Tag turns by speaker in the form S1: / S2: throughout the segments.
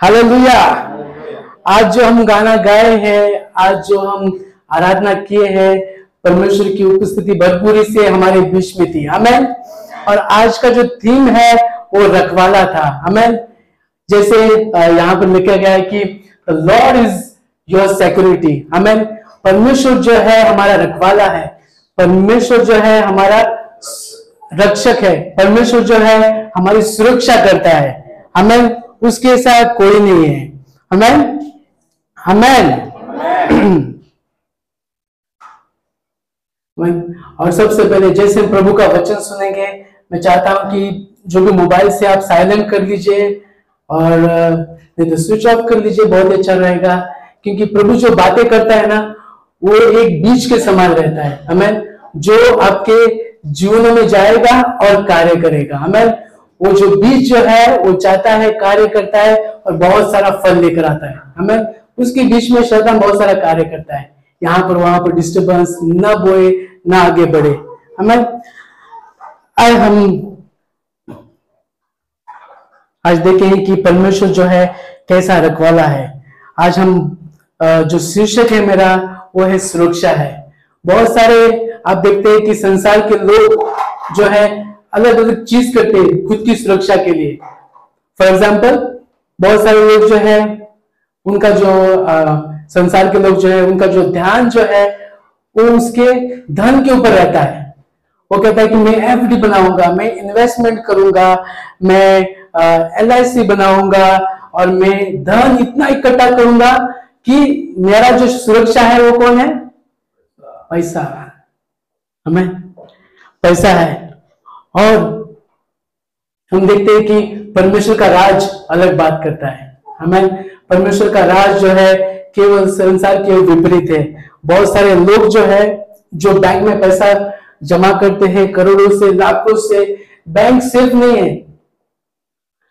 S1: Hallelujah. आज जो हम गाना गाए हैं, आज जो हम आराधना किए हैं, परमेश्वर की उपस्थिति भरपूरी से हमारे बीच में थी। हमें और आज का जो थीम है, वो रखवाला था। हमें जैसे यहाँ पर लिखा गया है कि लॉर्ड इज़ योर सिक्योरिटी हमें परमेश्वर जो है, हमारा रखवाला है। परमेश्वर जो है, हमारा रक्षक है। परमेश्वर जो है, हमारी सुरक्षा करता है। हमें उसके साथ कोई नहीं है। हमें हमें और सबसे पहले जैसे प्रभु का वचन सुनेंगे, मैं चाहता हूँ कि जो भी मोबाइल से आप साइलेंट कर लीजिए और नहीं तो स्विच ऑफ़ कर लीजिए, बहुत अच्छा रहेगा। क्योंकि प्रभु जो बातें करता है ना, वो एक बीज के समान रहता है। हमें जो आपके जीवन में जाएगा और कार्य करेगा। हमें वो जो बीज जो है, वो चाहता है, कार्य करता है और बहुत सारा फल लेकर आता है। हमें उसके बीच में शैतान बहुत सारा कार्य करता है। यहाँ पर वहाँ पर डिस्टरबेंस न बोए, न आगे बढ़े। हमें आए हम, आज देखें कि परमेश्वर जो है, कैसा रखवाला है। आज हम जो शीर्षक है मेरा, वो है सुरक्षा है। बहुत सारे आप देखते हैं कि संसार के लोग जो है अलग अलग चीज़ करते हैं खुद की सुरक्षा के लिए। फॉर एग्ज़ाम्पल बहुत सारे लोग जो है उनका जो अ, संसार के लोग जो है उनका जो ध्यान जो है वो उसके धन के ऊपर रहता है। वो कहता है कि मैं एफडी बनाऊँगा मैं इन्वेस्टमेंट करूँगा मैं एल आई सी बनाऊँगा और मैं धन इतना इकट्ठा करूँगा कि मेरा जो सुरक्षा है वो कौन है? पैसा। हमें पैसा है। और हम देखते हैं कि परमेश्वर का राज अलग बात करता है। हमें परमेश्वर का राज जो है केवल संसार के विपरीत है। बहुत सारे लोग जो है जो बैंक में पैसा जमा करते हैं करोड़ों से लाखों से बैंक सेफ़ नहीं है।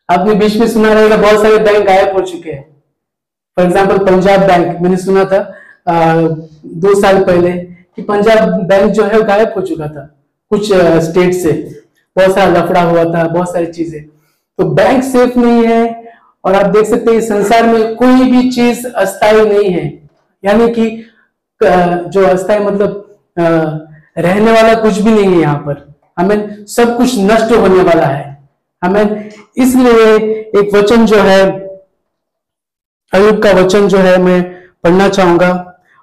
S1: आपने बीच में सुना रहेगा बहुत सारे बैंक गायब हो चुके हैं। फॉर एग्ज़ाम्पल पंजाब बैंक मैंने सुना था आ, दो साल पहले कि पंजाब बैंक जो है गायब हो चुका था कुछ स्टेट से। बहुत सारा लफड़ा हुआ था बहुत सारी चीज़ें। तो बैंक सेफ़ नहीं है और आप देख सकते हैं संसार में कोई भी चीज़ अस्थायी नहीं है। यानी कि जो अस्थायी मतलब रहने वाला कुछ भी नहीं है यहाँ पर। हमें सब कुछ नष्ट होने वाला है। हमें इसलिए एक वचन जो है अयुब का वचन जो है मैं पढ़ना चाहूँगा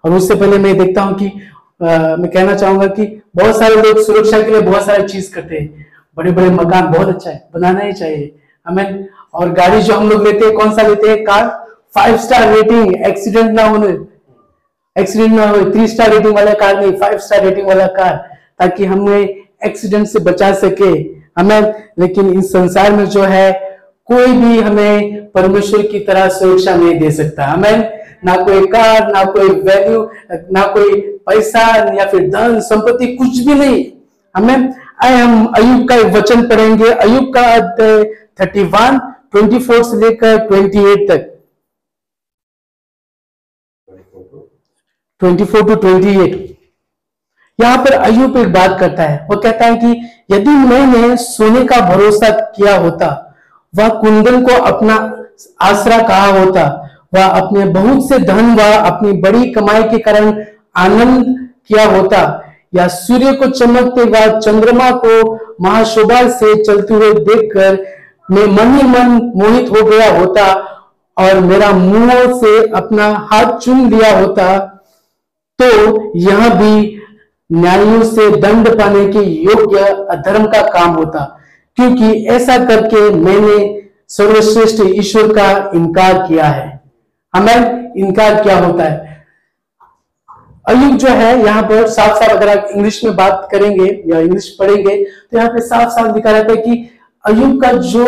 S1: और उससे पहले मैं देखता हूँ कि अ, मैं कहना चाहूँगा कि बहुत सारे लोग सुरक्षा के लिए बहुत सारी चीज़ करते हैं। बड़े बड़े मकान बहुत अच्छा है, बनाना ही चाहिए। हमें और गाड़ी जो हम लोग लेते हैं, कौन सा लेते हैं? Car? Five star rating accident ना होने एक्सीडेंट ना हो थ्री स्टार रेटिंग वाला कार नहीं फाइव स्टार रेटिंग वाला कार ताकि हमें एक्सीडेंट से बचा सके। हमें लेकिन इस संसार में जो है, कोई भी हमें परमेश्वर की तरह सुरक्षा नहीं दे सकता। हमें ना कोई कार, ना कोई वैल्यू ना कोई पैसा, या फिर धन, संपत्ति, कुछ भी नहीं। हमें आए हम अयुब का एक वचन पढ़ेंगे अयुब का अध्याय थर्टी वन ट्वेंटी फोर से लेकर ट्वेंटी एट तक twenty four to twenty eight यहाँ पर अयुब एक बात करता है वो कहता है कि यदि मैंने सोने का भरोसा किया होता वह कुंदन को अपना आसरा कहा होता वह अपने बहुत से धन व अपनी बड़ी कमाई के कारण आनंद किया होता या सूर्य को चमकते व चंद्रमा को महाशोभा से चलते हुए देखकर मैं मन ही मन मोहित हो गया होता और मेरा मुँह से अपना हाथ चुन लिया होता। तो यह भी न्यायों से दंड पाने के योग्य अधर्म का काम होता, क्योंकि ऐसा करके मैंने सर्वश्रेष्ठ ईश्वर का इनकार किया है। हमें इनकार क्या होता है? अयुब जो है, यहाँ पर साफ़ साफ़ अगर आप इंग्लिश में बात करेंगे या इंग्लिश पढ़ेंगे तो यहाँ पे साफ़ साफ़ लिखा रहता है कि अयुब का जो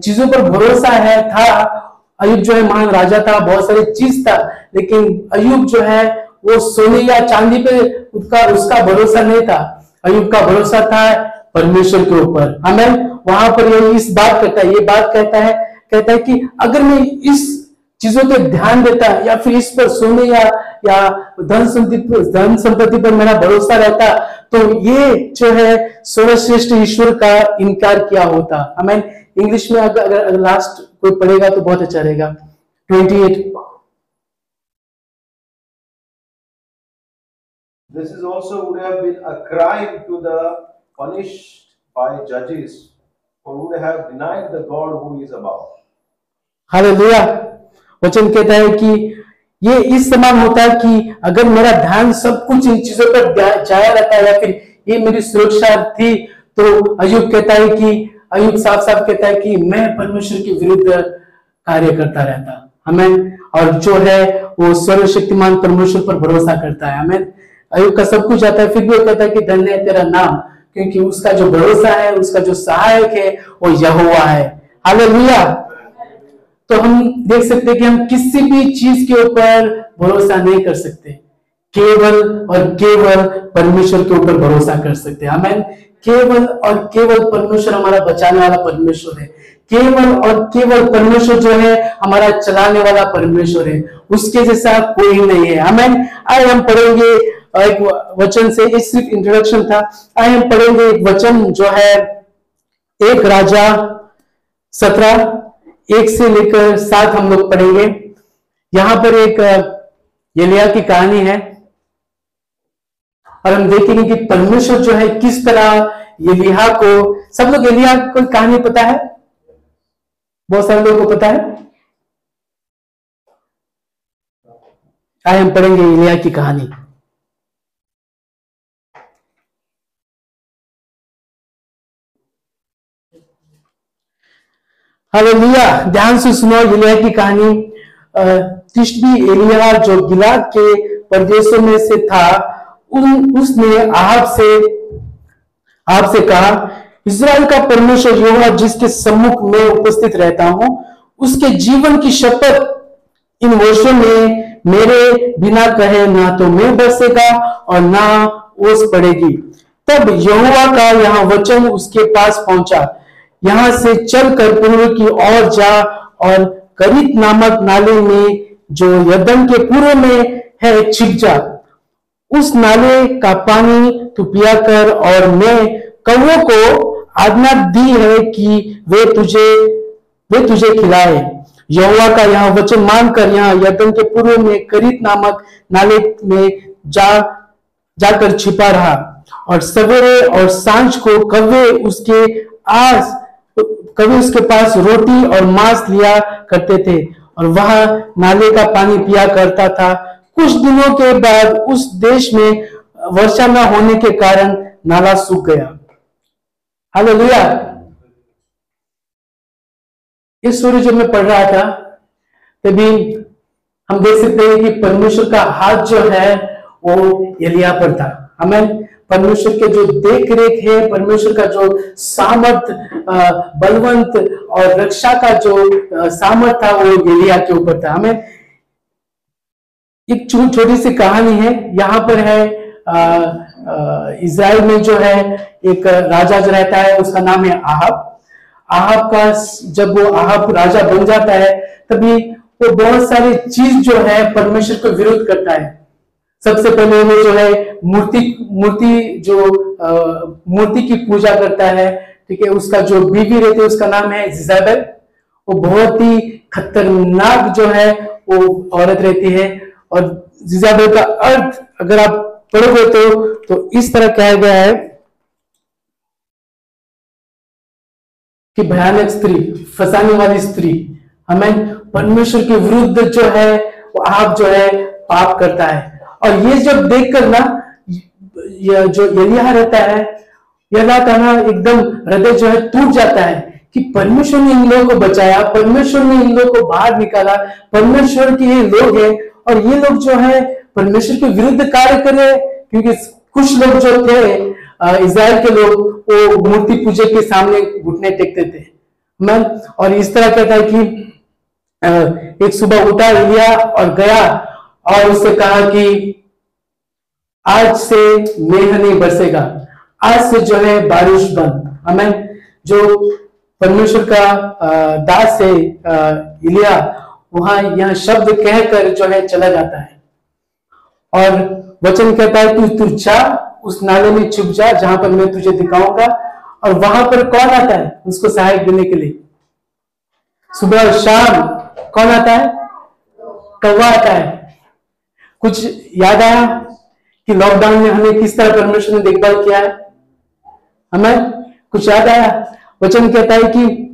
S1: चीज़ों पर भरोसा है, था अयुब जो है महान राजा था, बहुत सारी चीज़ था, लेकिन अयुब जो है, वो सोने या चांदी पे उसका उसका भरोसा नहीं था। अयुब का भरोसा था परमेश्वर के ऊपर। हमें वहाँ पर ये इस बात कहता है, ये बात कहता है कहता है कि अगर मैं इस चीज़ों पे ध्यान देता है या फिर इस पर सोने या या धन संपत्ति धन संपत्ति पर मेरा भरोसा रहता तो ये जो है सर्वश्रेष्ठ ईश्वर का इनकार किया होता। हमें इंग्लिश में अगर अगर अगर लास्ट कोई पढ़ेगा तो बहुत अच्छा रहेगा। Twenty eight
S2: This is also would have been a crime to the punished by judges, for would have denied the God who is above.
S1: Hallelujah वचन कहता है कि ये इस समान होता है कि अगर मेरा ध्यान सब कुछ इन चीज़ों पर जाया रहता है या फिर ये मेरी सुरक्षा थी तो अयुब कहता है कि अयुब साफ़ साफ़ कहता है कि मैं परमेश्वर के विरुद्ध कार्य करता रहता। हमें और जो है, वो सर्वशक्तिमान परमेश्वर पर भरोसा करता है। हमें अयुब का सब कुछ आता है, फिर भी वो कहता है कि धन्य है तेरा नाम, क्योंकि उसका जो भरोसा है, उसका जो सहायक है, वो यहोवा है। हालेलुया। तो हम देख सकते हैं कि हम किसी भी चीज़ के ऊपर भरोसा नहीं कर सकते। केवल और केवल परमेश्वर के ऊपर भरोसा कर सकते हैं। हमें केवल और केवल परमेश्वर हमारा बचाने वाला परमेश्वर है। केवल और केवल परमेश्वर जो है, हमारा चलाने वाला परमेश्वर है। उसके जैसा कोई नहीं है। हमें आज हम पढ़ेंगे एक वचन से। ये सिर्फ़ इंट्रोडक्शन था। आज हम पढ़ेंगे एक वचन जो है, एक राजा सत्रह एक से लेकर सात हम लोग पढ़ेंगे। यहाँ पर एक यलिया की कहानी है। और हम देखेंगे कि परमेश्वर जो है किस तरह यलिया को, सब लोग यलिया को कहानी पता है? बहुत सारे लोगों को पता है? आए हम पढ़ेंगे यलिया की कहानी। हालेलुया। ध्यान से सुनो एलिया की कहानी तिशबी एलिया जो गिलाद के प्रदेशों में से था, उन, उसने आप से आपसे कहा इज़राइल का परमेश्वर यहोवा जिसके सम्मुख में उपस्थित रहता हूँ, उसके जीवन की शपथ इन वर्षों में मेरे बिना कहे ना तो मैं बरसेगा और ना ओस पड़ेगी। तब यहोवा का यहाँ वचन उसके पास पहुँचा। यहाँ से चलकर पूर्व की ओर जा और करीत नामक नाले में, जो यदन के पूर्व में है, छिप जा। उस नाले का पानी तू पिया कर और मैं कौओं को आज्ञा दी है कि वे तुझे वे तुझे खिलाए। यहोवा का यहाँ वचन मानकर यहाँ यदन के पूर्व में करित नामक नाले में जा, जाकर छिपा रहा। और सवेरे और साँझ को कौवे उसके आस कभी उसके पास रोटी और मांस लिया करते थे और वह नाले का पानी पिया करता था। कुछ दिनों के बाद उस देश में वर्षा न होने के कारण नाला सूख गया। हालेलुया। इस सूर्य जब मैं पढ़ रहा था, तभी हम देख सकते हैं कि परमेश्वर का हाथ जो है, वो एलिया पर था। हमें परमेश्वर के जो देख रेख है, परमेश्वर का जो सामर्थ बलवंत और रक्षा का जो सामर्थ था, वो एलिया के ऊपर था। हमें एक छोटी सी कहानी है। यहाँ पर है इसराइल में जो है, एक राजा जो रहता है, उसका नाम है आहब। आहब का जब वो आहब राजा बन जाता है, तभी वो बहुत सारी चीज़ जो है, परमेश्वर को विरोध करता है। सबसे पहले वो जो है मूर्ति मूर्ति जो मूर्ति की पूजा करता है, ठीक है, उसका जो बीवी रहती है, उसका नाम है जिजाबेल वो बहुत ही खतरनाक जो है वो औरत रहती है। और जिजाबेल का अर्थ अगर आप पढ़ोगे तो तो इस तरह कहा गया है कि भयानक स्त्री, फंसाने वाली स्त्री, हमें परमेश्वर के विरुद्ध जो है वो आप जो है पाप करता है। और ये जब देख कर ना, ये जो यलिया रहता है यलिया का ना एकदम हृदय जो है टूट जाता है कि परमेश्वर ने इन लोगों को बचाया, परमेश्वर ने इन लोगों को बाहर निकाला, परमेश्वर के ये लोग हैं और ये लोग जो है, परमेश्वर के विरुद्ध कार्य कर रहे क्योंकि कुछ लोग जो थे इसराइल के लोग, वो मूर्ति पूजे के सामने घुटने टेकते थे। मैं, और इस तरह कहता है कि एक सुबह उठा लिया और गया और उससे कहा कि आज से मेघ नहीं बरसेगा। आज से जो है बारिश बंद। हमें जो परमेश्वर का दास है इलिया, वहाँ यह शब्द कहकर जो है चला जाता है। और वचन कहता है, तू तू जा, उस नाले में छुप जा, जहाँ पर मैं तुझे दिखाऊँगा। और वहाँ पर कौन आता है उसको सहायक देने के लिए? सुबह और शाम कौन आता है? कौवा आता है। कुछ याद आया कि लॉकडाउन में हमें किस तरह परमेश्वर ने देखभाल किया है? हमें कुछ याद आया? वचन कहता है कि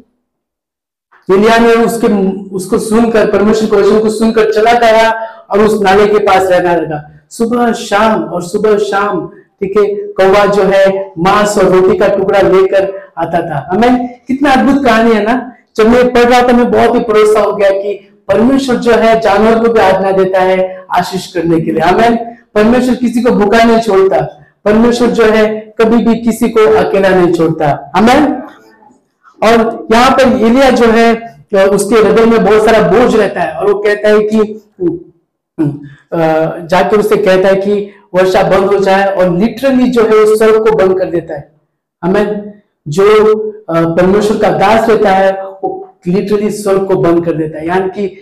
S1: एलिया ने उसके, उसको सुनकर, परमेश्वर के वचन को सुनकर चला गया और उस नाले के पास रहना लगा। सुबह शाम और सुबह शाम, ठीक है, कौवा जो है, मांस और रोटी का टुकड़ा लेकर आता था। हमें कितना अद्भुत कहानी है ना? जब मैं पढ़ रहा था, मैं बहुत ही भरोसा हो गया कि परमेश्वर जो है, जानवर को भी आज्ञा देता है आशीष करने के लिए। हमें परमेश्वर किसी को भूखा नहीं छोड़ता। परमेश्वर जो है, कभी भी किसी को अकेला नहीं छोड़ता। हमें और यहाँ पर एलिया जो है, उसके हृदय में बहुत सारा बोझ रहता है और वो कहता है कि जाकर उससे कहता है कि वर्षा बंद हो जाए और लिटरली जो है उस स्वर्ग को बंद कर देता है। हमें जो परमेश्वर का दास रहता है लिटरली स्वर्ग को बंद कर देता है। यानी कि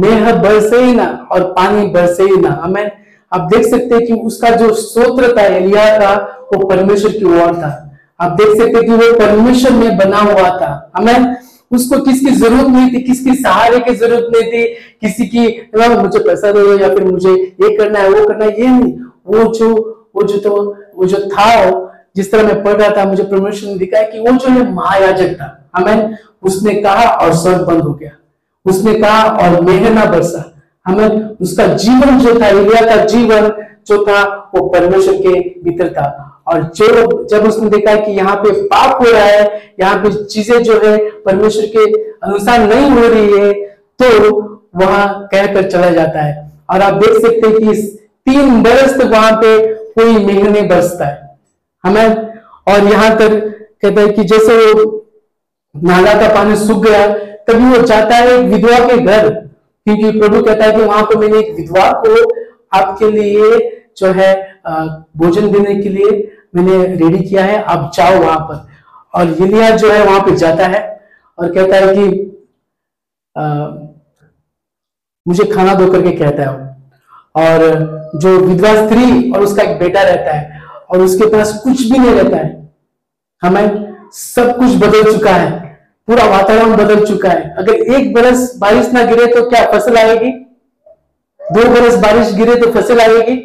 S1: मेह बरसे ही ना और पानी बरसे ही ना। हमें आप देख सकते हैं कि उसका जो स्त्रोत्र था एलिया का, वो परमेश्वर की ओर था। आप देख सकते हैं कि वो परमेश्वर में बना हुआ था। हमें उसको किसकी ज़रूरत नहीं थी, किसकी सहारे की ज़रूरत नहीं थी, किसी की मुझे पैसा दो या फिर मुझे ये करना है, वो करना है। ये नहीं। वो जो वो जो तो वो जो था, जिस तरह मैं पढ़ रहा था, मुझे परमेश्वर ने दिखाया कि वो जो है महायाजक था। हमें उसने कहा और स्वर्ग बंद हो गया। उसने कहा और मेहना बरसा। हमें उसका जीवन जो था इंडिया का जीवन जो था, वो परमेश्वर के भीतर था। और जो जब उसने देखा कि यहाँ पे पाप हो रहा है, यहाँ पे चीज़ें जो है, परमेश्वर के अनुसार नहीं हो रही है तो वहाँ कहकर चला जाता है। और आप देख सकते हैं कि तीन बरस तक वहाँ पे कोई मेघ नहीं बरसता है। हमें और यहाँ तक कहता है कि जैसे वो नाला का पानी सूख गया तभी वो जाता है एक विधवा के घर। क्योंकि प्रभु कहता है कि वहाँ पर मैंने एक विधवा को आपके लिए जो है भोजन देने के लिए मैंने रेडी किया है आप जाओ वहाँ पर। और यलिया जो है वहाँ पे जाता है और कहता है कि आ, मुझे खाना दो करके कहता है और जो विधवा स्त्री और उसका एक बेटा रहता है और उसके पास कुछ भी नहीं रहता है। हमें सब कुछ बदल चुका है, पूरा वातावरण बदल चुका है। अगर एक बरस बारिश ना गिरे तो क्या फ़सल आएगी? दो बरस बारिश गिरे तो फ़सल आएगी?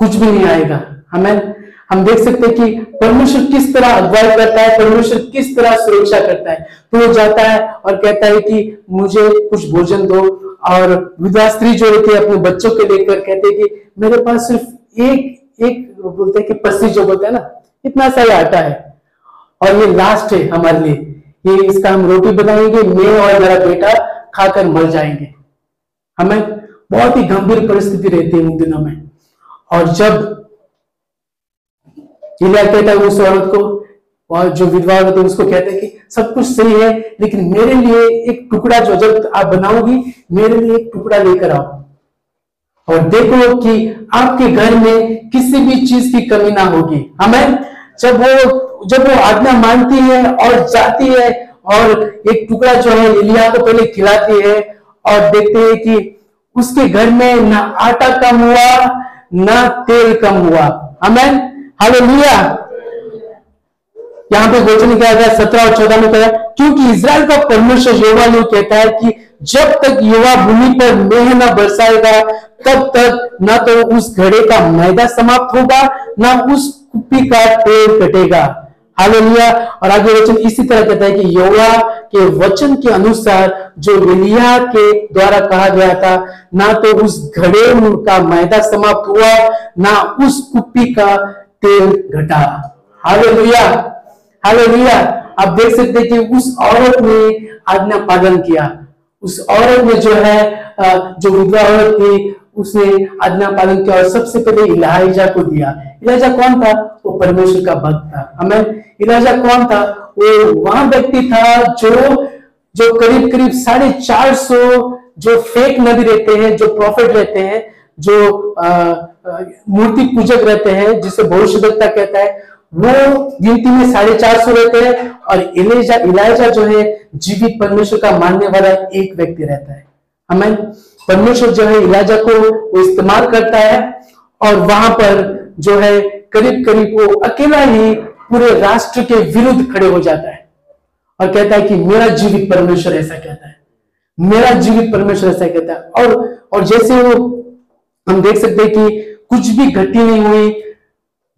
S1: कुछ भी नहीं आएगा। हमें, हम देख सकते हैं कि परमेश्वर किस तरह अगुवाई करता है, परमेश्वर किस तरह सुरक्षा करता है। तो वो जाता है और कहता है कि मुझे कुछ भोजन दो। और विधवा स्त्री जो होती है अपने बच्चों के लेकर कहते हैं कि मेरे पास सिर्फ़ एक एक बोलते हैं कि पस्सी जो बोलते हैं ना, इतना सा आटा है। और ये लास्ट है हमारे लिए। ये इसका हम रोटी बनाएँगे, मैं और मेरा बेटा खाकर मर जाएँगे। हमें बहुत ही गंभीर परिस्थिति रहती है उन दिनों में। और जब इलिया कहता है उस औरत को, और जो विधवा होते है उसको कहते हैं कि सब कुछ सही है, लेकिन मेरे लिए एक टुकड़ा जो जब आप बनाओगी, मेरे लिए एक टुकड़ा लेकर आओ। और देखो कि आपके घर में किसी भी चीज़ की कमी ना होगी। हमें जब वो जब वो आज्ञा मानती है और जाती है और एक टुकड़ा जो है इलिया को पहले खिलाती है और देखते हैं कि उसके घर में ना आटा कम हुआ, ना तेल कम हुआ। हमें हालेलुया। यहाँ पे वचन क्या गया सत्रह और चौदह में कहा क्योंकि इसराइल का परमेश्वर योवा कहता है कि जब तक युवा भूमि पर मेह न बरसाएगा, तब तक न तो उस घड़े का मैदा समाप्त होगा, न उस कुप्पी का पेड़ कटेगा। हालेलुया। और आगे वचन इसी तरह कहता है कि योवा के वचन के अनुसार जो एलिया के द्वारा कहा गया था, ना तो उस घड़े का मैदा समाप्त हुआ, ना उस कुप्पी का तेल घटा। हाले भैया हाले भैया आप देख सकते हैं कि उस औरत ने आज्ञा पालन किया। उस औरत ने जो है जो विधवा औरत थी, उसने आज्ञा पालन किया और सबसे पहले इलाजा को दिया। इलाजा कौन था? वो परमेश्वर का भक्त था। हमें इलाजा कौन था? वो वहाँ व्यक्ति था जो जो करीब करीब साढ़े चार सौ जो फेक नबी रहते हैं, जो प्रॉफिट रहते हैं, जो मूर्ति पूजक रहते हैं, जिसे भविष्यवक्ता कहता है वो गिनती में साढ़े चार सौ रहते हैं और इलेजा इलाजा जो है, जीवित परमेश्वर का मानने वाला एक व्यक्ति रहता है। हमें परमेश्वर जो है इलाजा को इस्तेमाल करता है और वहाँ पर जो है करीब करीब वो अकेला ही पूरे राष्ट्र के विरुद्ध खड़े हो जाता है और कहता है कि मेरा जीवित परमेश्वर ऐसा कहता है। मेरा जीवित परमेश्वर ऐसा कहता है। और और जैसे वो हम देख सकते हैं कि कुछ भी घटी नहीं हुई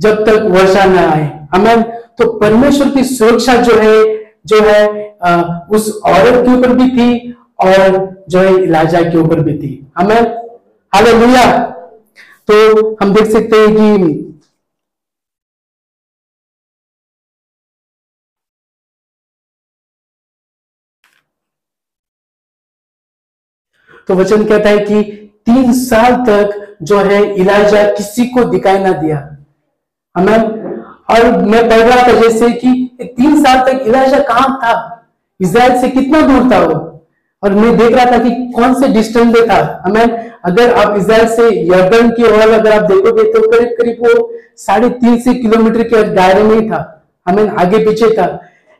S1: जब तक वर्षा न आए। हमें तो परमेश्वर की सुरक्षा जो है जो है आ, उस औरत के ऊपर भी थी और जो है इलाजा के ऊपर भी थी। हमें हालेलुया। तो हम देख सकते हैं कि तो वचन कहता है कि तीन साल तक जो है इलाजा किसी को दिखाई ना दिया। हमें और मैं पढ़ रहा था जैसे कि तीन साल तक इलाजा कहाँ था? इसराइल से कितना दूर था वो? और मैं देख रहा था कि कौन से डिस्टेंस था? हमें अगर आप इसराइल से यर्दन की ओर अगर आप देखोगे तो करीब करीब वो साढ़े तीन से किलोमीटर के दायरे में ही था। हमें आगे पीछे था।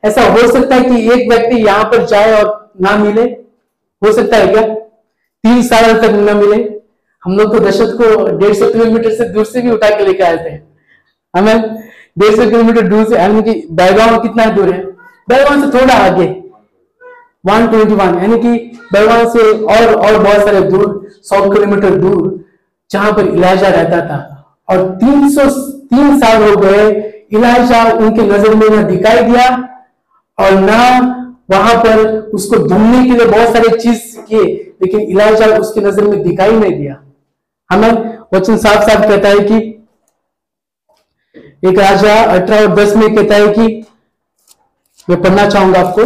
S1: ऐसा हो सकता है कि एक व्यक्ति यहाँ पर जाए और ना मिले? हो सकता है क्या? तीन साल तक न मिले? हम लोग तो दशरथ को डेढ़ सौ किलोमीटर से दूर से भी उठा के लेके आए थे। हमें डेढ़ सौ किलोमीटर दूर से यानी कि बैगांव कितना दूर है? बैगांव से थोड़ा आगे। 121 यानी कि बैगांव से और और बहुत सारे दूर 100 किलोमीटर दूर, जहाँ पर इलाजा रहता था। और 300 तीन साल हो गए, इलाजा उनके नज़र में न दिखाई दिया और ना वहाँ पर उसको ढूँढने के लिए बहुत सारे चीज़ किए, लेकिन इलाजा उसकी नज़र में दिखाई नहीं दिया। हमें वचन साफ़ साफ़ कहता है कि एक राजा अठारह और दस में कहता है कि मैं पढ़ना चाहूँगा आपको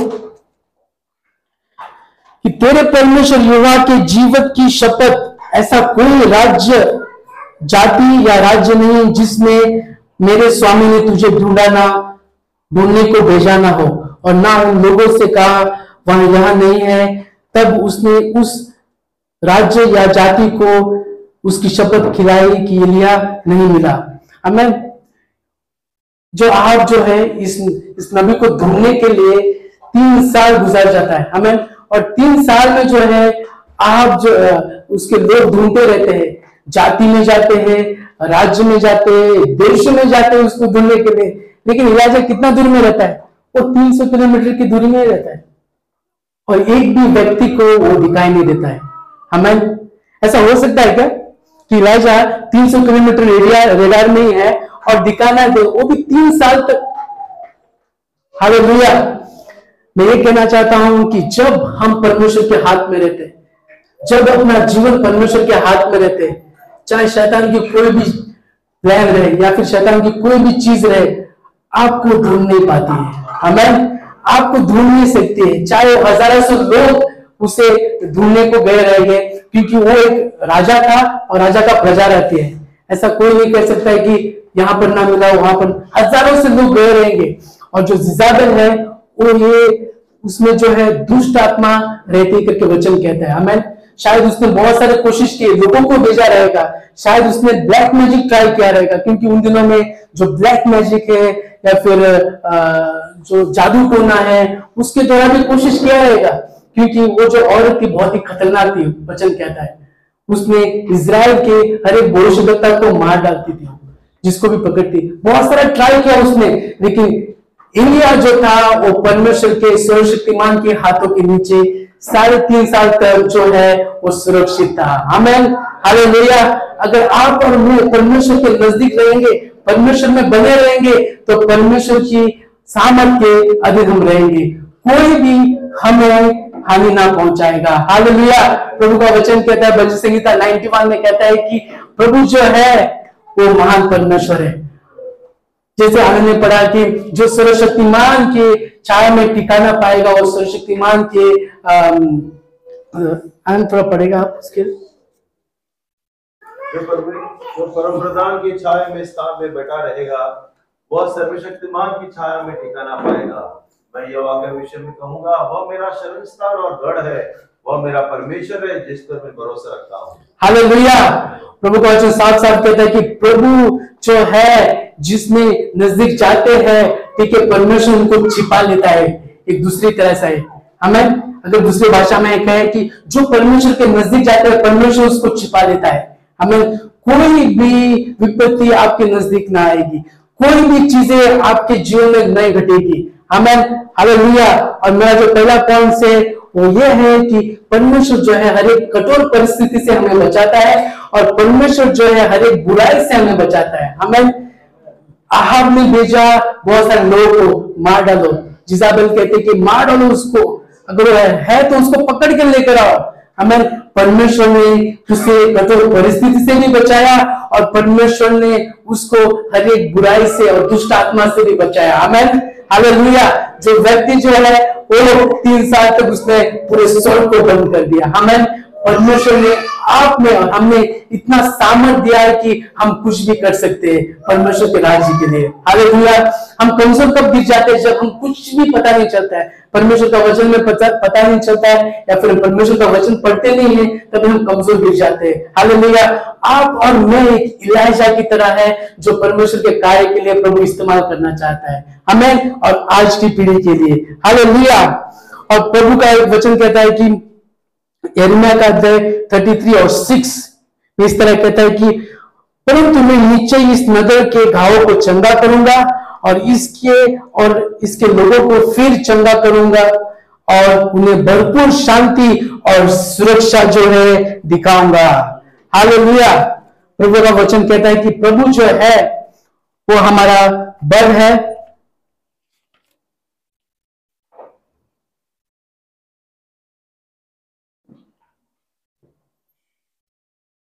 S1: कि तेरे परमेश्वर युवा के जीवत की शपथ ऐसा कोई राज्य, जाति या राज्य नहीं जिसमें मेरे स्वामी ने तुझे ढूंढा ना, ढूँढने को भेजा ना हो। और ना उन लोगों से कहा, वहाँ यहाँ नहीं है। तब उसने उस राज्य या जाति को उसकी शपथ खिलाई कि एलिया नहीं मिला। हमें जो आप जो है इस इस नबी को ढूँढने के लिए तीन साल गुजर जाता है। हमें और तीन साल में जो है, आप जो, उसके लोग ढूंढते रहते हैं। जाति में जाते हैं, राज्य में जाते हैं, देश में जाते हैं उसको ढूँढने के लिए। लेकिन इलाजा कितना दूर में रहता है? वो 300 किलोमीटर की दूरी में रहता है। और एक भी व्यक्ति को वो दिखाई नहीं देता है। हमें ऐसा हो सकता है क्या? कि इलाजा 300 किलोमीटर एरिया रेडार में ही है और दिखाना दे वो भी तीन साल तक। हाले मैं ये कहना चाहता हूँ कि जब हम परमेश्वर के हाथ में रहते, जब अपना जीवन परमेश्वर के हाथ में रहते, चाहे शैतान की कोई भी प्लान रहे या फिर शैतान की कोई भी चीज़ रहे, आपको ढूंढ नहीं पाती है। हमें आपको ढूंढ नहीं सकती है। चाहे हज़ारों से लोग उसे ढूँढने को गए रहेंगे, क्योंकि वो एक राजा था और राजा का प्रजा रहती है। ऐसा कोई नहीं कह सकता है कि यहाँ पर ना मिला, वहाँ पर हज़ारों से लोग गए रहेंगे। और जो जिजाबल है, वो ये, उसमें जो है दुष्ट आत्मा रहती करके वचन कहता है। हमें शायद उसने बहुत सारे कोशिश की लोगों को भेजा रहेगा। शायद उसने ब्लैक मैजिक ट्राई किया रहेगा, क्योंकि उन दिनों में जो ब्लैक मैजिक है, या फिर जो जादू टोना है, उसके द्वारा भी कोशिश किया रहेगा। क्योंकि वो जो औरत थी, बहुत ही खतरनाक थी, वचन कहता है। उसने इसराइल के हर एक भविष्यता को मार डालती थी। जिसको भी पकड़ती। बहुत सारा ट्राई किया उसने, लेकिन इंडिया जो था, वो परमेश्वर के सर्वशक्तिमान के हाथों के नीचे साढ़े तीन साल तक जो है, वो सुरक्षित था। हमें हालेलुया अगर आप और मैं परमेश्वर के नज़दीक रहेंगे, परमेश्वर में बने रहेंगे तो परमेश्वर की सामर्थ के अधीन हम रहेंगे। कोई भी हमें हानि ना पहुंचाएगा। हाल हालेलुया प्रभु का वचन कहता है भजन संहिता 91 में कहता है कि प्रभु जो है वो महान परमेश्वर है। जैसे आनंद ने पढ़ा कि जो सर्वशक्तिमान के छाया में टिकाना पाएगा वो सर्वशक्तिमान के आनंद थोड़ा पढ़ेगा आप उसके
S2: जो परम प्रधान की छाया में स्थान में बैठा रहेगा, वह सर्वशक्तिमान की छाया में ठिकाना पाएगा। मैं यह वाक्य विषय में कहूँगा, वह मेरा शरण स्थान और गढ़ है। वह मेरा परमेश्वर है, जिस पर मैं भरोसा रखता हूँ।
S1: हालेलुया। प्रभु का वचन साफ़ साफ़ कहता है कि प्रभु जो है, जिसमें नज़दीक जाते हैं, ठीक है, परमेश्वर उनको छिपा लेता है, एक दूसरी तरह से। हमें अगर दूसरी भाषा में कहे कि जो परमेश्वर के नज़दीक जाते हैं, परमेश्वर उसको छिपा लेता है। हमें कोई भी विपत्ति आपके नज़दीक ना आएगी। कोई भी चीज़ें आपके जीवन में नहीं घटेगी। हमें हालेलुया। और मेरा जो पहला पॉइंट से वो ये है कि परमेश्वर जो है हर एक कठोर परिस्थिति से हमें बचाता है और परमेश्वर जो है हर एक बुराई से हमें बचाता है। हमें आहाब ने भेजा, बहुत सारे लोगों को मार डालो। जिजाबेल कहते कि मार डालो उसको। अगर है तो उसको पकड़ के लेकर आओ। हमें परमेश्वर ने उसे कठोर परिस्थिति से भी बचाया और परमेश्वर ने उसको हर एक बुराई से और दुष्ट आत्मा से भी बचाया। हमें हालेलुया। जो व्यक्ति जो है वो तीन साल तक उसने पूरे स्वर्ग को बंद कर दिया। हमें परमेश्वर ने आप में और हमने इतना सामर्थ दिया है कि हम कुछ भी कर सकते हैं परमेश्वर के राज्य के लिए। हालेलुया। हम कमज़ोर कब गिर जाते हैं जब हम कुछ भी पता नहीं चलता है। परमेश्वर का वचन में पता, पता नहीं चलता है या फिर परमेश्वर का वचन पढ़ते नहीं है तब हम कमज़ोर गिर जाते हैं। हालेलुया। आप और मैं एक इलाजा की तरह है जो परमेश्वर के कार्य के लिए प्रभु इस्तेमाल करना चाहता है। हमें और आज की पीढ़ी के लिए। हालेलुया। और प्रभु का एक वचन कहता है कि यर्मिया का अध्याय 33 और 6 में इस तरह कहता है कि, परंतु मैं निश्चय इस नगर के घावों को चंगा करूँगा और इसके और इसके लोगों को फिर चंगा करूँगा और उन्हें भरपूर शांति और सुरक्षा जो है दिखाऊँगा। हालेलुया प्रभु का वचन कहता है कि प्रभु जो है, वो हमारा बल है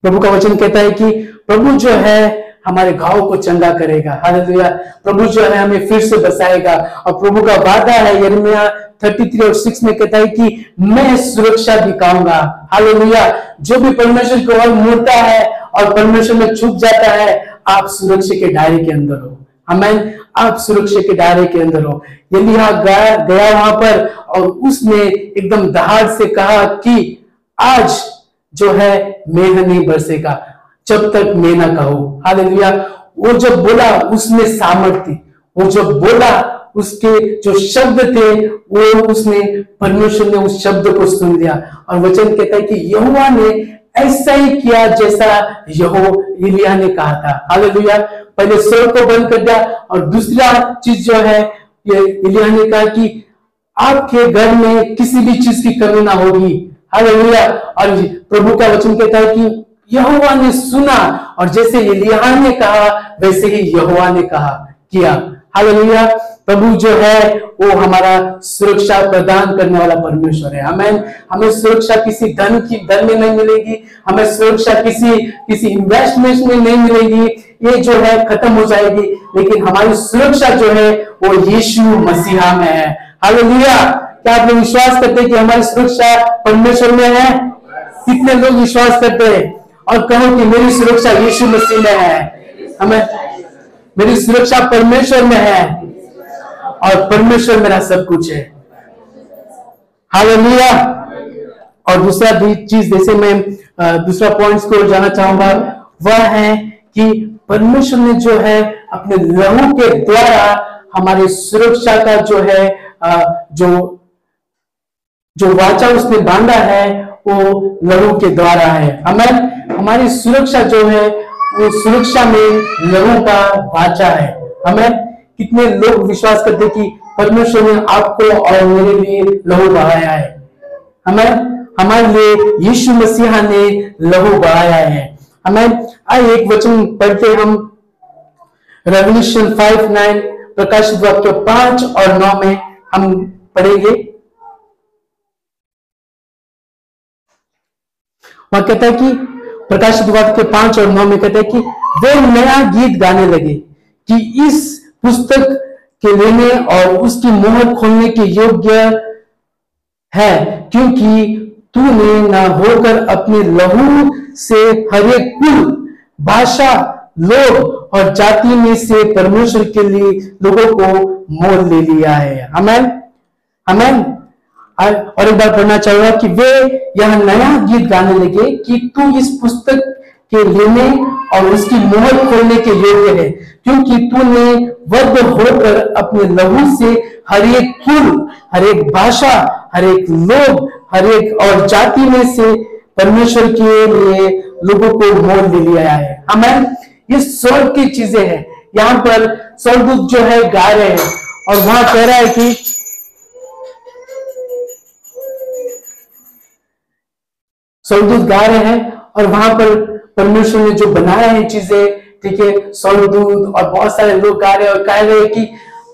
S1: प्रभु का वचन कहता है कि प्रभु जो है हमारे घाव को चंगा करेगा। हालेलुया। प्रभु जो है हमें फिर से बसाएगा। और प्रभु का वादा है यर्मिया 33 और 6 में कहता है कि मैं सुरक्षा दिखाऊँगा हालेलुया। जो भी परमेश्वर की ओर मुड़ता है और परमेश्वर में छुप जाता है, आप सुरक्षा के दायरे के अंदर हो। हमें आप सुरक्षा के दायरे के अंदर हो। यदि गया गया वहाँ पर और उसने एकदम दहाड़ से कहा कि आज जो है मेघ नहीं बरसेगा। जब तक मैं ना कहो। हालेलुया। वो जब बोला, उसमें सामर्थ थी वो जब बोला, उसके जो शब्द थे, वो उसने, परमेश्वर ने उस शब्द को सुन लिया। और वचन कहता है कि यहुआ ने ऐसा ही किया जैसा यहो इलिया ने कहा था। हालेलुया। पहले स्वर को बंद कर दिया और दूसरा चीज़ जो है, ये इलिया ने कहा कि आपके घर में किसी भी चीज़ की कमी ना होगी। हालेलुया। और प्रभु का वचन कहता है कि यहुआ ने सुना, और जैसे इलिया ने कहा, वैसे ही यहुआ ने कहा, किया। हालेलुया। प्रभु जो है, वो हमारा सुरक्षा प्रदान करने वाला परमेश्वर है। हमें हमें सुरक्षा किसी धन की, धन में नहीं मिलेगी। हमें सुरक्षा किसी किसी इन्वेस्टमेंट में नहीं मिलेगी। ये जो है, खत्म हो जाएगी। लेकिन हमारी सुरक्षा जो है, वो यीशु मसीहा में है। हालेलुया। क्या आप लोग विश्वास करते हैं कि हमारी सुरक्षा परमेश्वर में है? कितने लोग विश्वास करते हैं? और कहो कि मेरी सुरक्षा यीशु मसीह में है। हमें, मेरी सुरक्षा परमेश्वर में है। और परमेश्वर मेरा सब कुछ है। हालेलुया। और दूसरा चीज़, जैसे मैं दूसरा पॉइंट्स को जाना चाहूँगा, वह है कि परमेश्वर ने जो है, अपने लहू के द्वारा हमारी सुरक्षा का जो है जो जो वाचा उसने बांधा है, वो लहू के द्वारा है। हमें हमारी सुरक्षा जो है, वो सुरक्षा में लहू का वाचा है। हमें कितने लोग विश्वास करते कि परमेश्वर ने आपको और मेरे लिए लहू बहाया है। हमें हमारे लिए यीशु मसीहा ने लहू बहाया है। हमें आइए एक वचन पढ़ते हम। रेवल्यूशन फाइव नाइन प्रकाशित वाक्य पाँच और नौ में हम पढ़ेंगे। वहाँ कहता है कि प्रकाशित वाक्य के पाँच और नौ में कहता है कि वे नया गीत गाने लगे कि इस पुस्तक के लेने और उसकी मोहर खोलने के योग्य है, क्योंकि तूने न होकर अपने लहू से हरे कुल, भाषा, लोग और जाति में से परमेश्वर के लिए लोगों को मोल ले लिया है। हमें हमें और एक बार पढ़ना चाहूँगा कि वे यह नया गीत गाने लगे कि तू इस पुस्तक के लेने और उसकी मोहर खोलने के योग्य है, क्योंकि तूने वध होकर अपने लहू से हर एक कुल, हर एक भाषा, हर एक लोग, हर एक और जाति में से परमेश्वर के लिए लोगों को मोल ले लिया है। हमें ये स्वर्ग की चीज़ें हैं। यहाँ पर स्वर्गदूत जो है गा रहे हैं और वहाँ कह रहा है कि स्वर्गदूत गा रहे हैं और वहाँ पर परमेश्वर ने जो बनाया है चीज़ें ठीक है स्वर्गदूत और बहुत सारे लोग गा रहे और कह रहे हैं कि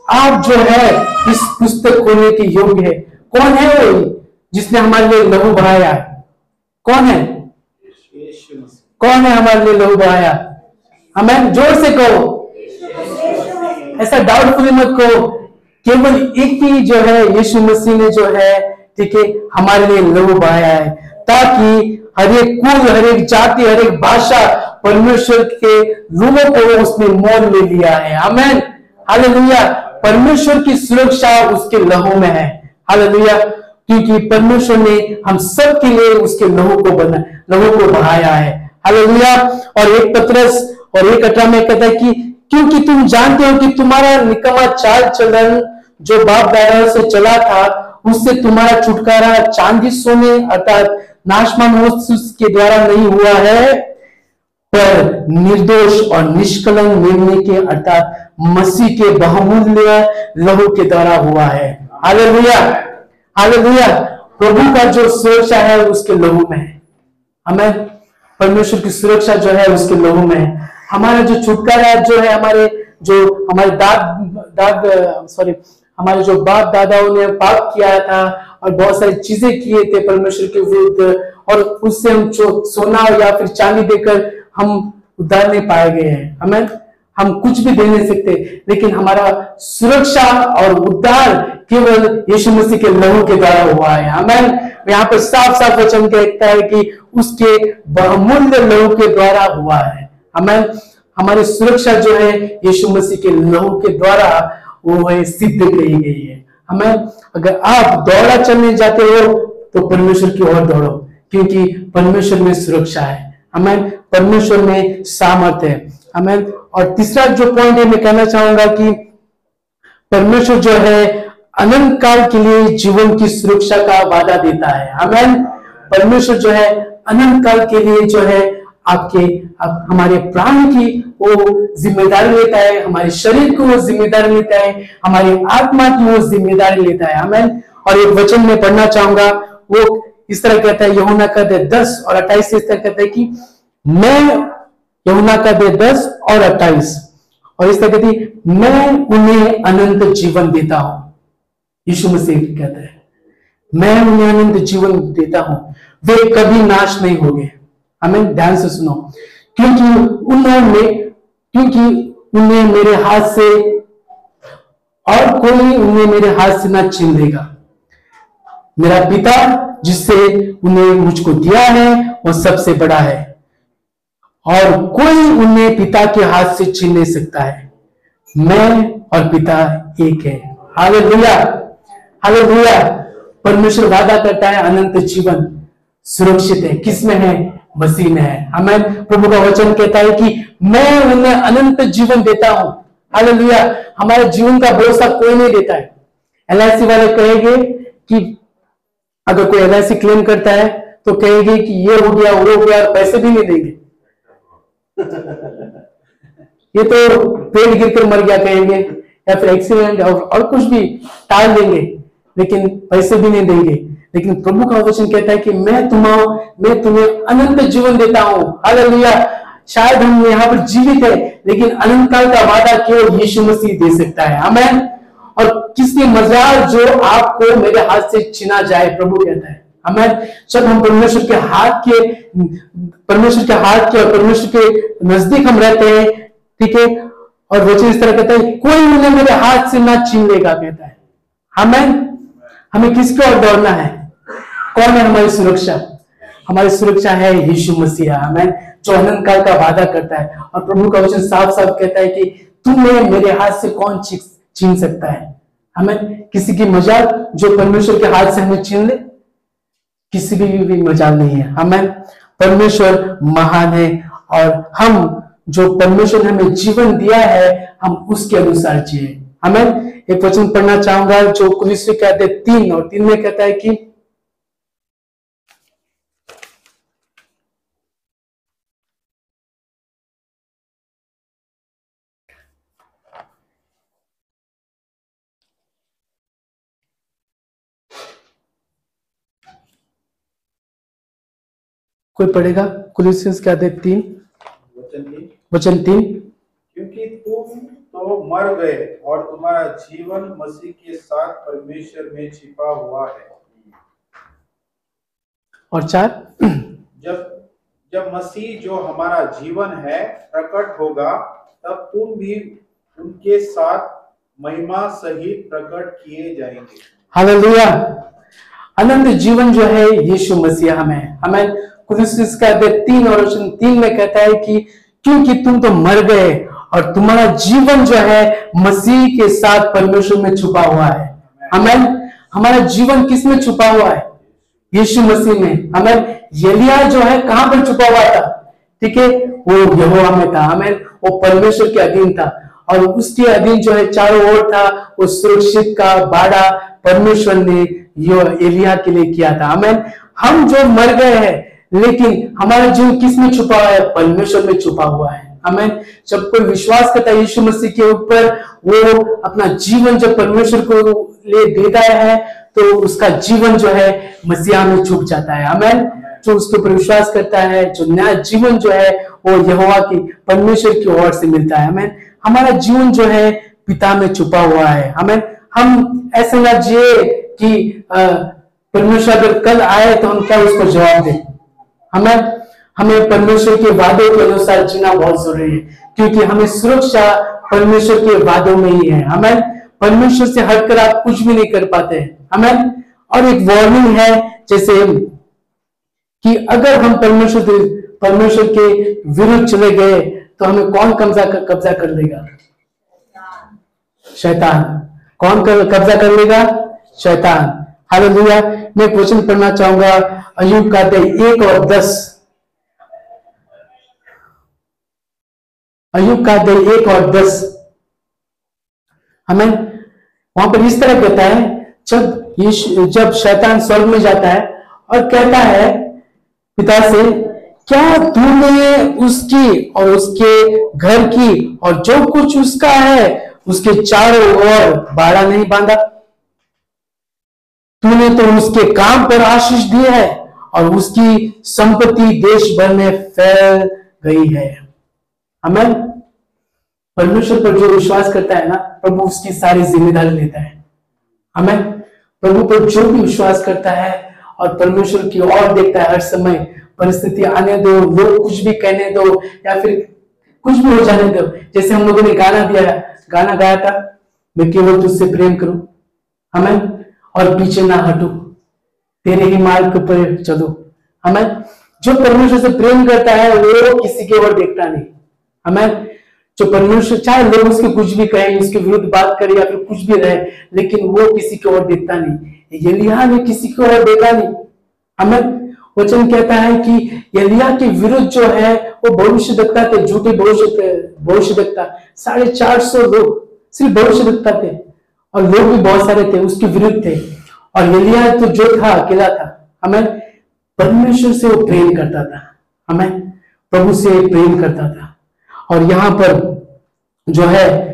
S1: आप जो है इस पुस्तक खोलने के योग्य है। कौन है वो? जिसने हमारे लिए लहू बहाया? कौन है? कौन है हमारे लिए लहू बहाया? हमें ज़ोर से कहो। ऐसा डाउटफुली मत कहो। केवल एक ही जो है, यीशु मसीह ने जो है ठीक है हमारे लिए लहू बहाया है। ताकि हर एक कुल, हर एक जाति, हर एक भाषा परमेश्वर के लोगों को उसने मोल ले लिया है। हमें हालेलुया। परमेश्वर की सुरक्षा उसके लहू में है। हालेलुया। क्योंकि परमेश्वर ने हम सब के लिए उसके लहू को बना, लहू को बढ़ाया है। हालेलुया। और एक पत्रस और एक अठारह में कहता है कि, क्योंकि तुम जानते हो कि तुम्हारा निकमा चाल चलन जो बाप दादा से चला था, उससे तुम्हारा छुटकारा चांदी सोने अर्थात नाशमान के द्वारा नहीं हुआ है, पर निर्दोष और निष्कलंक मेमने के, अर्थात मसीह के बहुमूल्य लहू के द्वारा हुआ है। हालेलुया। हालेलुया। प्रभु का जो सुरक्षा है, उसके लहू में है। हमें परमेश्वर की सुरक्षा जो है, उसके लहू में है। हमारा जो छुटकारा जो है, हमारे जो, हमारे दाद दाद, सॉरी, हमारे जो बाप दादाओं ने पाप किया था और बहुत सारी चीज़ें किए थे परमेश्वर के विरुद्ध, और उससे हम सोना या फिर चांदी देकर हम उद्धार नहीं पाए गए हैं। हमें हम कुछ भी दे नहीं सकते, लेकिन हमारा सुरक्षा और उद्धार केवल यीशु मसीह के लहू के द्वारा हुआ है। हमें यहाँ पर साफ़ साफ़ वचन कहता है कि उसके बहुमूल्य लहू के द्वारा हुआ है। हमें हमारी सुरक्षा जो है यीशु मसीह के लहू के द्वारा वो है सिद्ध कही गई है। हमें अगर आप दौड़ा चलने जाते हो तो परमेश्वर की ओर दौड़ो, क्योंकि परमेश्वर में सुरक्षा है। हमें परमेश्वर में सामर्थ्य है। हमें और तीसरा जो पॉइंट है, मैं कहना चाहूँगा कि परमेश्वर जो है, अनंत काल के लिए जीवन की सुरक्षा का वादा देता है। हमें परमेश्वर जो है, अनंत काल के लिए जो है, आपके, आप, हमारे प्राण की वो ज़िम्मेदारी लेता है, हमारे शरीर को वो ज़िम्मेदारी लेता है, हमारी आत्मा की वो ज़िम्मेदारी लेता है। हमें और एक वचन में पढ़ना चाहूँगा, वो इस तरह कहता है यमुना का दे दस और अट्ठाईस इस तरह कहता है कि मैं यमुना का दे दस और अट्ठाईस। और इस तरह कहती मैं उन्हें अनंत जीवन देता हूँ। यीशु मसीह कहता है, मैं उन्हें अनंत जीवन देता हूँ। वे कभी नाश नहीं होंगे। हमें ध्यान से सुनो। क्योंकि उन्होंने क्योंकि उन्हें मेरे हाथ से और कोई उन्हें मेरे हाथ से ना छीन लेगा। मेरा पिता, जिससे उन्हें मुझको दिया है, वो सबसे बड़ा है। और कोई उन्हें पिता के हाथ से छीन नहीं सकता है। मैं और पिता एक है। हाले भैया हाले भैया परमेश्वर वादा करता है, अनंत जीवन सुरक्षित है। किसमें है? मसीह में है। हमें प्रभु का वचन कहता है कि मैं उन्हें अनंत जीवन देता हूँ। हालेलुया। हमारे जीवन का भरोसा कोई नहीं देता है। एल वाले कहेंगे कि अगर कोई एल क्लेम करता है तो कहेंगे कि ये हो गया वो हो गया पैसे भी नहीं देंगे। ये तो पेड़ गिरकर मर गया कहेंगे या फिर एक्सीडेंट और, और कुछ भी टाल देंगे लेकिन पैसे भी नहीं देंगे। लेकिन प्रभु का वचन कहता है कि मैं तुम्हारा मैं तुम्हें अनंत जीवन देता हूँ। हालेलुया। शायद हम यहाँ पर जीवित है, लेकिन अनंत काल का वादा केवल यीशु मसीह दे सकता है। हमें और किसकी मजाल जो आपको मेरे हाथ से छिना जाए, प्रभु कहता है। हमें जब हम परमेश्वर के हाथ के, परमेश्वर के हाथ के और परमेश्वर के नज़दीक हम रहते हैं, ठीक है, और वचन इस तरह कहता है, कोई उन्हें मेरे हाथ से ना छीन लेगा, कहता है। हमें हमें किसके ओर दौड़ना है? कौन है हमारी सुरक्षा? हमारी सुरक्षा है यीशु मसीहा हमें अनंत काल का वादा करता है और प्रभु का वचन साफ़ साफ़ कहता है कि तुम्हें मेरे हाथ से कौन छीन सकता है? हमें किसी की मज़ाक जो परमेश्वर के हाथ से हमें छीन ले, किसी की भी मजाल नहीं है। हमें परमेश्वर महान है और हम जो परमेश्वर ने हमें जीवन दिया है, हम उसके अनुसार जिए। हमें एक वचन पढ़ना चाहूँगा जो कुलिस कहते हैं तीन और तीन में कहता है कि कोई पढ़ेगा? कुलिसियंस क्या दे तीन।
S3: वचन तीन। क्योंकि तुम तो मर गए और तुम्हारा जीवन मसीह के साथ परमेश्वर में छिपा हुआ है।
S1: और चार।
S3: जब जब मसीह जो हमारा जीवन है प्रकट होगा तब तुम भी उनके साथ महिमा सहित प्रकट किए जाएँगे।
S1: हालेलुया। अनंत जीवन जो है यीशु मसीह हमें हमें का तीन और वचन तीन में कहता है कि क्योंकि तुम तो मर गए और तुम्हारा जीवन जो है मसीह के साथ परमेश्वर में छुपा हुआ है। हमें हमारा जीवन किसमें छुपा हुआ है? यीशु मसीह में। हमें यलिया जो है कहाँ पर छुपा हुआ था? ठीक है? वो यहोवा में था। हमें वो परमेश्वर के अधीन था। और उसके अधीन जो है चारों ओर था। वो सुरक्षित का बाड़ा परमेश्वर ने यो एलिया के लिए किया था। हमें हम जो मर गए हैं लेकिन हमारा जीवन किसमें छुपा हुआ है? परमेश्वर में छुपा हुआ है। हमें जब कोई विश्वास करता है यीशु मसीह के ऊपर, वो अपना जीवन जब परमेश्वर को लिए देता है तो उसका जीवन जो है, मसीहा में छुप जाता है। हमें जो उसके ऊपर विश्वास करता है, जो नया जीवन जो है, वो यहोवा की, परमेश्वर की ओर से मिलता है। हमें हमारा जीवन जो है, पिता में छुपा हुआ है। हमें हम ऐसे ना जिए कि परमेश्वर अगर कल आए तो हम क्या उसको जवाब दें? हमें हमें परमेश्वर के वादों के अनुसार जीना बहुत ज़रूरी है क्योंकि हमें सुरक्षा परमेश्वर के वादों में ही है। हमें परमेश्वर से हटकर आप कुछ भी नहीं कर पाते। हमें और एक वार्निंग है जैसे कि अगर हम परमेश्वर परमेश्वर के विरुद्ध चले गए तो हमें कौन कब्जा कब्जा कर लेगा? शैतान। कौन कर, कब्जा कर लेगा? शैतान। हालेलुया मैं एक वचन पढ़ना चाहूँगा, अयुब का अध्याय एक और दस। अयुब का अध्याय एक और दस। हमें वहाँ पर इस तरह कहता है, जब जब शैतान स्वर्ग में जाता है और कहता है पिता से, क्या तूने उसकी और उसके घर की और जो कुछ उसका है, उसके चारों ओर बाड़ा नहीं बांधा? तूने तो उसके काम पर आशीष दी है और उसकी संपत्ति देश भर में फैल गई है। हमें परमेश्वर पर जो विश्वास करता है ना, प्रभु उसकी सारी ज़िम्मेदारी लेता है। हमें प्रभु पर जो भी विश्वास करता है और परमेश्वर की ओर देखता है हर समय, परिस्थिति आने दो, लोग कुछ भी कहने दो या फिर कुछ भी हो जाने दो। जैसे हम लोगों ने गाना दिया, गाना गाया था, मैं केवल तुझसे प्रेम करूँ। हमें और पीछे ना हटू। तेरे ही मार्ग पर चलो। हमें जो परमेश्वर से प्रेम करता है, वो किसी की ओर देखता नहीं। हमें जो परमेश्वर, चाहे लोग उसके कुछ भी कहें, उसके विरुद्ध बात करे या फिर कुछ भी रहे, लेकिन वो किसी की ओर देखता नहीं। यलिया ने किसी की ओर देखा नहीं। हमें वचन कहता है कि यलिया के विरुद्ध जो है, वो भविष्य दत्ता थे, झूठे भविष्य भविष्य दत्ता साढ़े चार सौ लोग सिर्फ़ भविष्य दत्ता थे। और लोग भी बहुत सारे थे, उसके विरुद्ध थे। और यलिया तो जो था, अकेला था। हमें परमेश्वर से वो प्रेम करता था। हमें प्रभु से प्रेम करता था। और यहाँ पर जो है,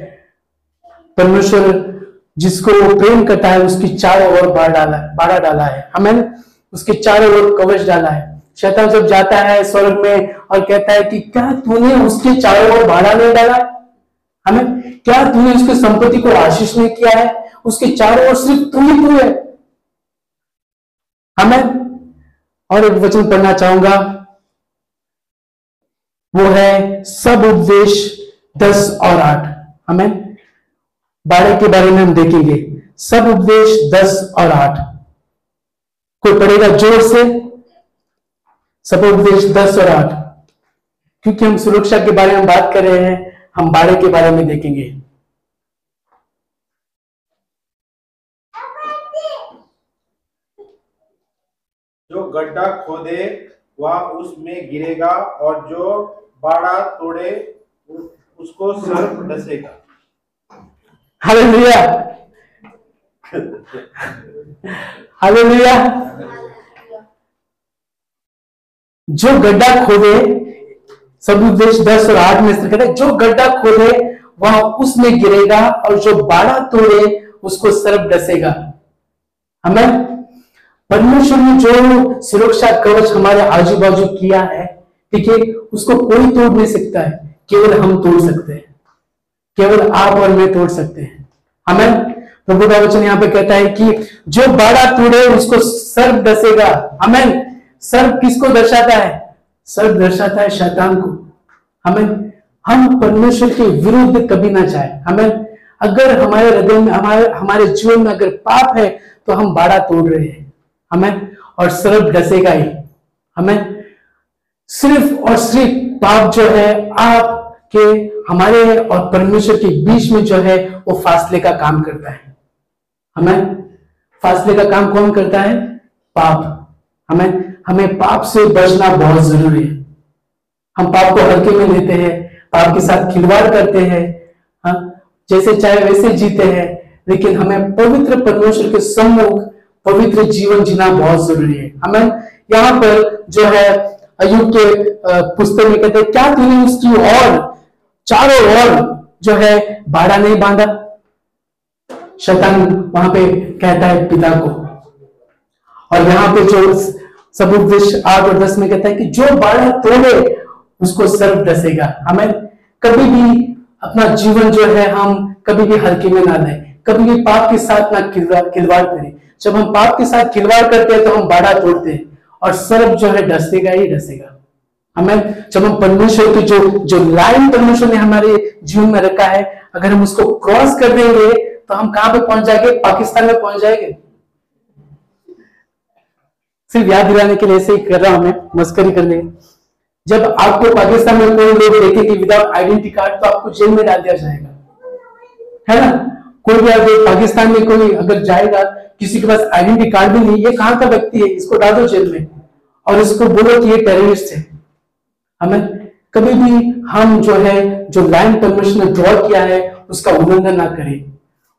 S1: परमेश्वर जिसको वो प्रेम करता है, उसकी चारों ओर बाढ़ डाला बाड़ा डाला है। हमें उसके चारों ओर कवच डाला है। शैतान जब जाता है स्वर्ग में और कहता है कि, क्या तूने उसके चारों ओर बाड़ा नहीं डाला? हमें क्या तूने उसकी संपत्ति को आशीष नहीं किया है? उसके चारों ओर सिर्फ़ तू ही तू है। हमें और एक वचन पढ़ना चाहूँगा। वो है, सब उपदेश दस और आठ। हमें बारह के बारे में हम देखेंगे। सब उपदेश दस और आठ। कोई पढ़ेगा ज़ोर से? सब उपदेश दस और आठ। क्योंकि हम सुरक्षा के बारे में बात कर रहे हैं। हम बारह के बारे में देखेंगे।
S3: जो गड्ढा खोदे वह उसमें गिरेगा और जो बाड़ा तोड़े उसको सर्प डसेगा।
S1: हालेलुया। हालेलुया। जो गड्ढा खोदे सब उपदेश दस और आठ में कहते जो गड्ढा खोदे, वह उसमें गिरेगा और जो बाड़ा तोड़े, उसको सर्प डसेगा। हमें परमेश्वर ने जो सुरक्षा कवच हमारे आजू बाजू किया है ठीक है उसको कोई तोड़ नहीं सकता है, केवल हम तोड़ सकते हैं। केवल आप और मैं तोड़ सकते हैं। हमें प्रभु का वचन यहाँ पे कहता है कि जो बाड़ा तोड़े, उसको सर्प डसेगा। हमें सर्प किसको दर्शाता है? सर्प दर्शाता है शैतान को। हमें, हम परमेश्वर के विरुद्ध कभी ना जाए। हमें, अगर हमारे हृदय में, हमारे हमारे जीवन में अगर पाप है तो हम बाड़ा तोड़ रहे हैं। हमें, और सर्प डसेगा ही। हमें, सिर्फ़ और सिर्फ़ पाप जो है, आपके, हमारे और परमेश्वर के बीच में जो है, वो फासले का काम करता है। हमें, फासले का काम कौन करता है? पाप। हमें हमें पाप से बचना बहुत ज़रूरी है। हम पाप को हल्के में लेते हैं, पाप के साथ खिलवाड़ करते हैं हाँ जैसे चाहे वैसे जीते हैं, लेकिन हमें पवित्र परमेश्वर के सम्मुख पवित्र जीवन जीना बहुत ज़रूरी है। हमें यहाँ पर जो है अयुब के पुस्तक में कहते हैं, क्या तूने उसकी और, चारों ओर जो है, बाड़ा नहीं बांधा? शैतान वहाँ पे कहता है पिता को। और यहाँ पे जो सबुपदेश आठ और दस में कहता है कि जो बाड़ा तोड़े, उसको सर्व दसेगा हमें कभी भी अपना जीवन जो है हम कभी भी हल्के में ना लें, कभी भी पाप के साथ ना खिलवाड़ करें। जब हम पाप के साथ खिलवाड़ करते हैं तो हम बाड़ा तोड़ते हैं और सर्व जो है डसेगा ही डसेगा। हमें जब हम परमेश्वर की जो जो लाइन परमेश्वर ने हमारे जीवन में रखा है, अगर हम उसको क्रॉस कर देंगे तो हम कहाँ पे पहुँच जाएँगे? पाकिस्तान में पहुँच जाएँगे। सिर्फ़ याद दिलाने के लिए ऐसे ही कर रहा हूँ मैं, मस्करी करने। जब आपको पाकिस्तान में कोई लोग देखेंगे विदाउट आइडेंटिटी कार्ड तो आपको जेल में डाल दिया जाएगा। है ना? कोई भी अगर पाकिस्तान में कोई अगर जाएगा, किसी के पास आइडेंटिटी कार्ड भी नहीं, ये कहाँ का व्यक्ति है? इसको डाल दो जेल में। और इसको बोलो कि ये टेररिस्ट है। हमें कभी भी हम जो है, जो लैंड परमिशन ड्रॉ किया है, उसका उल्लंघन ना करें।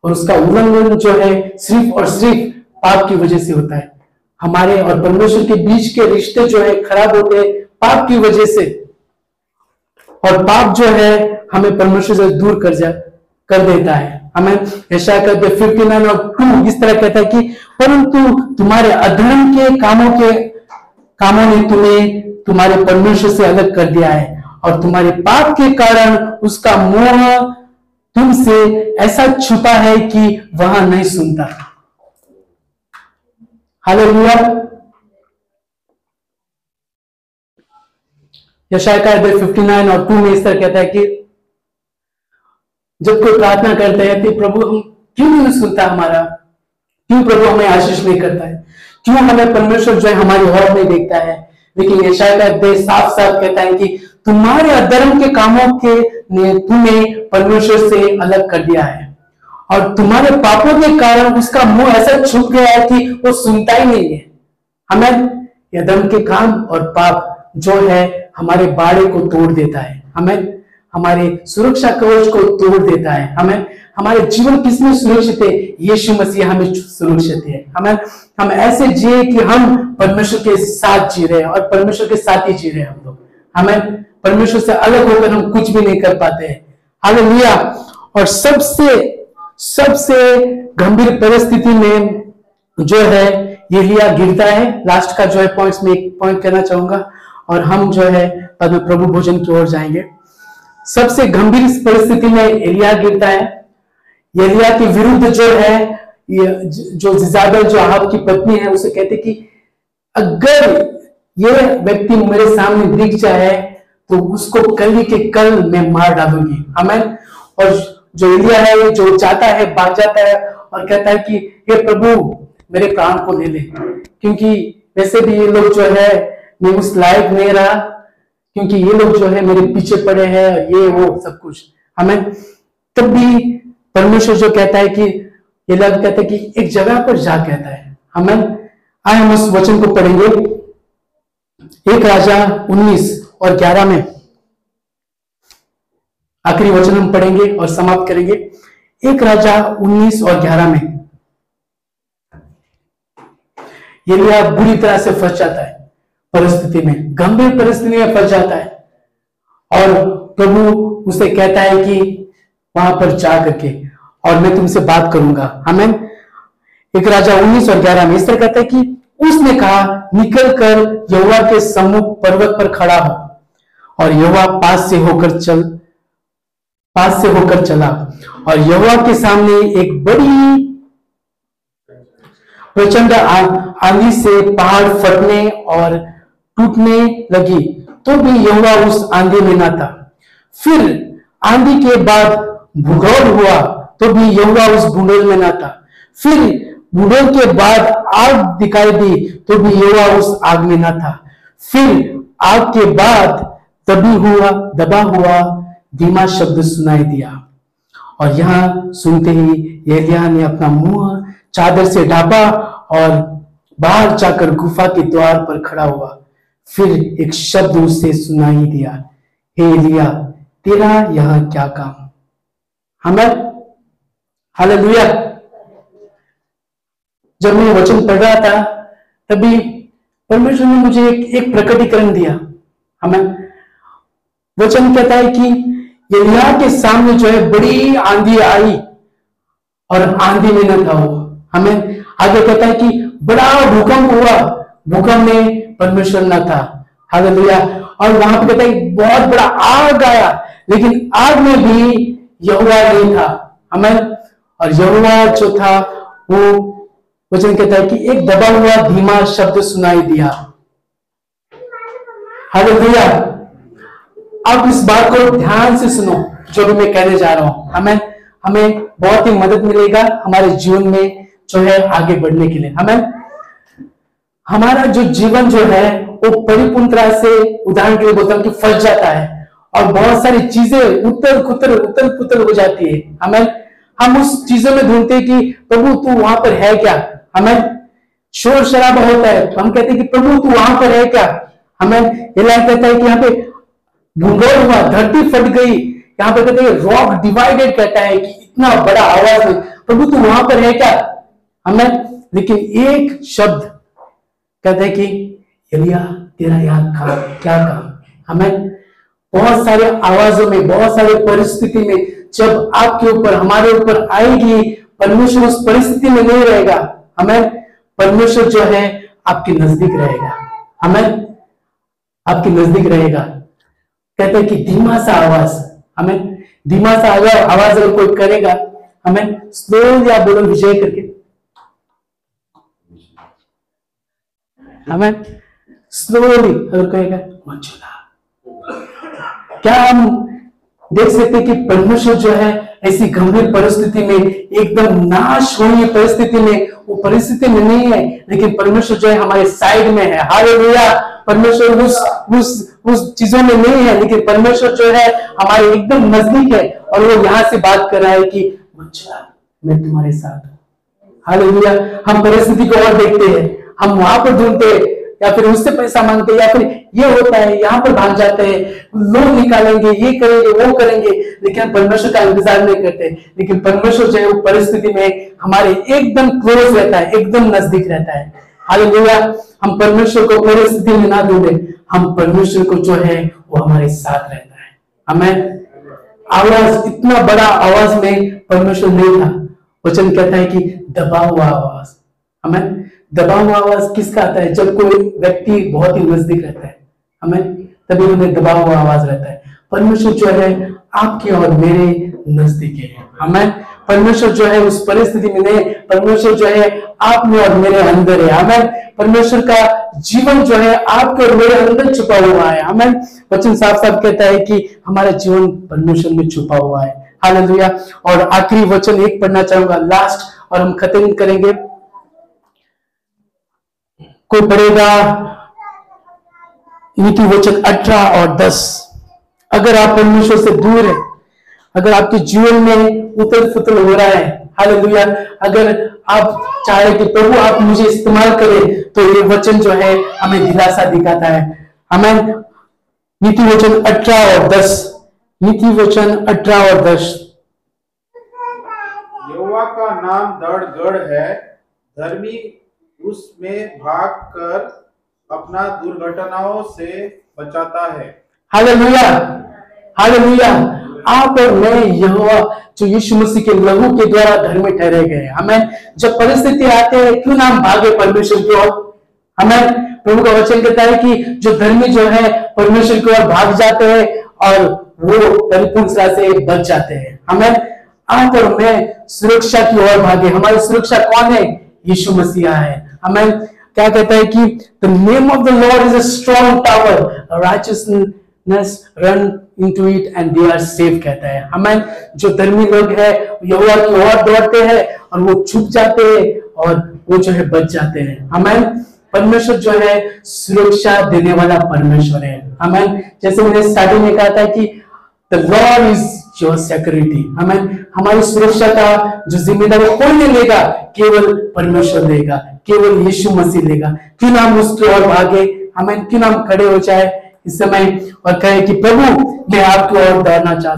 S1: और उसका उल्लंघन जो है, सिर्फ़ और सिर्फ़ पाप की वजह से होता है। हमारे और परमेश्वर के बीच के रिश्ते जो है, खराब हैं, पाप की वजह से। और पाप जो है, हमें परमेश्वर से दूर कर जा, कर देता है। हमें ऐसा कहते फिफ्टी नाइन और टू इस तरह कहता है कि, परंतु तुम्हारे अधर्म के कामों के कामों ने तुम्हें तुम्हारे परमेश्वर से अलग कर दिया है। और तुम्हारे पाप के कारण उसका मोह तुमसे ऐसा छुपा है कि वहाँ नहीं सुनता। हालेलुया यशाया का फिफ्टी नाइन और टू में इस तरह कहता है कि जब कोई प्रार्थना करते हैं तो प्रभु, हम क्यों नहीं सुनता हमारा? क्यों प्रभु हमें आशीष नहीं करता है? क्यों हमें परमेश्वर जो है हमारी और नहीं देखता है? लेकिन यशाय का देश साफ़ साफ़ कहता है कि तुम्हारे अधर्म के कामों के ने तुम्हें परमेश्वर से अलग कर दिया है। और तुम्हारे पापों के कारण उसका मुँह ऐसा छुप गया है कि वो सुनता ही नहीं है। हमें अधर्म के काम और पाप जो है हमारे बाड़े को तोड़ देता है। हमें हमारे सुरक्षा कवच को तोड़ देता है। हमें हमारे जीवन किसमें सुरक्षित है? यीशु मसीह हमें सुरक्षित है। हमें, हम ऐसे जिए कि हम परमेश्वर के साथ जी रहे हैं और परमेश्वर के साथ ही जी रहे हैं हम लोग। हमें परमेश्वर से अलग होकर हम कुछ भी नहीं कर पाते हैं। हालेलुया। और सबसे सबसे गंभीर परिस्थिति में जो है, ये लिया गिरता है। लास्ट का जो है पॉइंट्स में एक पॉइंट कहना चाहूँगा और हम जो है बाद में प्रभु भोजन की ओर जाएँगे। सबसे गंभीर परिस्थिति में एलिया गिरता है। एलिया के विरुद्ध जो है जो जिजाबेल, जो आहब की पत्नी है, उसे कहते कि अगर ये व्यक्ति मेरे सामने दिख जाए तो उसको कल के कल मैं मार डालूँगी। हमें और जो एलिया है, जो चाहता है भाग जाता है और कहता है कि, हे प्रभु, मेरे प्राण को ले ले। क्योंकि वैसे भी ये लोग जो है मैं उस लायक नहीं रहा, क्योंकि ये लोग जो है, मेरे पीछे पड़े हैं और ये, वो, सब कुछ। हमें तब भी परमेश्वर जो कहता है कि, ये लोग कहते हैं कि एक जगह पर जा कहता है। हमें, आए हम उस वचन को पढ़ेंगे। एक राजा 19 और 11 में आखिरी वचन हम पढ़ेंगे और समाप्त करेंगे। एक राजा 19 और 11 में, ये लिया बुरी तरह से फंस जाता है, परिस्थिति में, गंभीर परिस्थिति में फंस जाता है। और प्रभु उसे कहता है कि वहाँ पर जा करके, और मैं तुमसे बात करूँगा। हमें एक राजा उन्नीस और ग्यारह में इस तरह कहता है कि उसने कहा, निकल कर यहोवा के सम्मुख पर्वत पर खड़ा हो, और यहोवा पास से होकर चल पास से होकर चला। और यहोवा के सामने एक बड़ी प्रचंड आंधी से पहाड़ फटने और टूटने लगी तो भी यहोवा उस आंधी में ना था। फिर आंधी के बाद भूगोल हुआ तो भी यहोवा उस भूगोल में ना था। फिर भूगोल के बाद आग दिखाई दी तो भी यहोवा उस आग में ना था। फिर आग के बाद दबी हुआ, दबा हुआ धीमा शब्द सुनाई दिया। और यहाँ सुनते ही एलिया ने अपना मुँह चादर से ढापा और बाहर जाकर गुफा के द्वार पर खड़ा हुआ। फिर एक शब्द उसे सुनाई दिया हे एलिया तेरा यहाँ क्या काम? हमें? हालेलुया। जब मैं वचन पढ़ रहा था तभी परमेश्वर ने मुझे एक, एक प्रकटीकरण दिया। हमें? वचन कहता है कि एलिया के सामने जो है बड़ी आंधी आई और आंधी में न था वो हमें आगे कहता है कि बड़ा भूकंप हुआ। भूकंप में परमेश्वर न था। हालेलुया। और वहाँ पे कहता है बहुत बड़ा आग आया, लेकिन आग में भी यहुआ नहीं था। हमें और यहुआ जो था, वो वचन कहता है कि एक दबा हुआ धीमा शब्द सुनाई दिया। हालेलुया। अब इस बात को ध्यान से सुनो, जो भी मैं कहने जा रहा हूँ। हमें हमें बहुत ही मदद मिलेगा हमारे जीवन में जो है आगे बढ़ने के लिए। हमें, हमारा जो जीवन जो है, वो परिपूर्ण से उदाहरण के लिए बोलता हूँ कि फंस जाता है और बहुत सारी चीज़ें उतर कुतर उतर पुतर हो जाती है। हमें, हम उस चीज़ों में ढूंढते कि, प्रभु, तू वहाँ पर है क्या? हमें, शोर शराबा होता है। तो हम कहते हैं कि, प्रभु, तू वहाँ पर है क्या? हमें एलिया कहता है कि यहाँ पे भूगोल हुआ धरती फट गई। यहाँ पे कहते हैं रॉक डिवाइडेड कहता है कि इतना बड़ा आवाज़ में प्रभु, तू वहाँ पर है क्या? हमें लेकिन एक शब्द कहते हैं कि, एलिया, तेरा यहाँ काम क्या काम हमें बहुत सारे आवाजों में, बहुत सारे परिस्थिति में, जब आपके ऊपर, हमारे ऊपर आएगी, परमेश्वर उस परिस्थिति में नहीं रहेगा। हमें परमेश्वर जो है, आपके नज़दीक रहेगा। हमें आपके नज़दीक रहेगा। कहते हैं कि धीमा सा आवाज़। हमें धीमा सा अगर आवाज़ अगर कोई करेगा, हमें स्लो या बोलो विजय करके। हमें स्लोली अगर कहेगा, मंजुला। क्या हम देख सकते कि परमेश्वर जो है, ऐसी गंभीर परिस्थिति में, एकदम नाश होने परिस्थिति में, वो परिस्थिति में नहीं है, लेकिन परमेश्वर जो है हमारे साइड में है। हालेलुया! परमेश्वर उस उस उस चीज़ों में नहीं है, लेकिन परमेश्वर जो है, हमारे एकदम नज़दीक है, और वो यहाँ से बात कर रहा है कि बच्चा मैं तुम्हारे साथ हूँ। हम परिस्थिति को और देखते हैं। हम वहाँ पर ढूंढते हैं, या फिर उससे पैसा मांगते या फिर ये होता है, यहाँ पर भाग जाते हैं। लोन निकालेंगे, ये करेंगे, वो करेंगे, लेकिन परमेश्वर का इंतज़ार नहीं करते। लेकिन परमेश्वर जो है, वो परिस्थिति में हमारे एकदम क्लोज रहता है, एकदम नज़दीक रहता है। हालेलुया। हम परमेश्वर को परिस्थिति में ना ढूंढे। हम परमेश्वर को जो है, वो हमारे साथ रहता है। हमें आवाज़, इतना बड़ा आवाज़ में परमेश्वर नहीं था। वचन कहता है कि दबा हुआ आवाज़। हमें दबा हुआ आवाज़ किसका आता है? जब कोई व्यक्ति बहुत ही नज़दीक रहता है। हमें तभी उन्हें दबा हुआ आवाज़ रहता है। परमेश्वर जो है, आपके और मेरे नज़दीक है। हमें परमेश्वर जो है, उस परिस्थिति में नहीं। परमेश्वर जो है आप में और मेरे अंदर है। हमें परमेश्वर का जीवन जो है, आपके और मेरे अंदर छुपा हुआ है। हमें वचन साफ़ साफ़ कहता है कि हमारा जीवन परमेश्वर में छुपा हुआ है। हालेलुया। और आखिरी वचन एक पढ़ना चाहूँगा लास्ट और हम खत्म करेंगे। कोई पढ़ेगा? नीति वचन अठारह और दस। अगर आप परमेश्वर से दूर है, अगर आपके जीवन में उथल पुथल हो रहा है हालेलुया। अगर आप चाहे कि प्रभु आप मुझे इस्तेमाल करें तो ये वचन जो है हमें दिलासा दिखाता है। हमें नीति वचन अठारह और दस। नीति वचन अठारह और दस।
S3: यहोवा का नाम दृढ़ गढ़ है धर्मी उसमें भाग कर अपना दुर्घटनाओं से बचाता है।
S1: हालेलुया। हालेलुया। आप और मैं यहोवा, जो यीशु मसीह के लहू के द्वारा धर्म में ठहरे गए हमें जब परिस्थिति आते हैं, क्यों ना हम भागे परमेश्वर की ओर? हमें प्रभु का वचन कहता है कि जो धर्मी जो है, परमेश्वर की ओर भाग जाते हैं और वो परिपूर्ण से बच जाते हैं। हमें आप और मैं सुरक्षा की ओर भागे। हमारी सुरक्षा कौन है? यीशु मसीहा है। हमें क्या कहता है कि the name of the Lord is a strong tower righteousness run into it and they are safe कहता है। हमें जो धर्मी लोग है, यहोवा की ओर दौड़ते हैं और वो छुप जाते हैं और वो जो है बच जाते हैं। हमें परमेश्वर जो है सुरक्षा देने वाला परमेश्वर है। हमें जैसे मैंने स्टार्टिंग में कहा था कि the Lord is your security हमें हमारी सुरक्षा का जो ज़िम्मेदारी कोई नहीं लेगा, केवल परमेश्वर लेगा केवल यीशु मसीह लेगा क्यों ना हम उसकी ओर भागे? हमें क्यों ना हम खड़े हो जाए? इस समय और कहे कि प्रभु मैं आपको और दौड़ना चाहता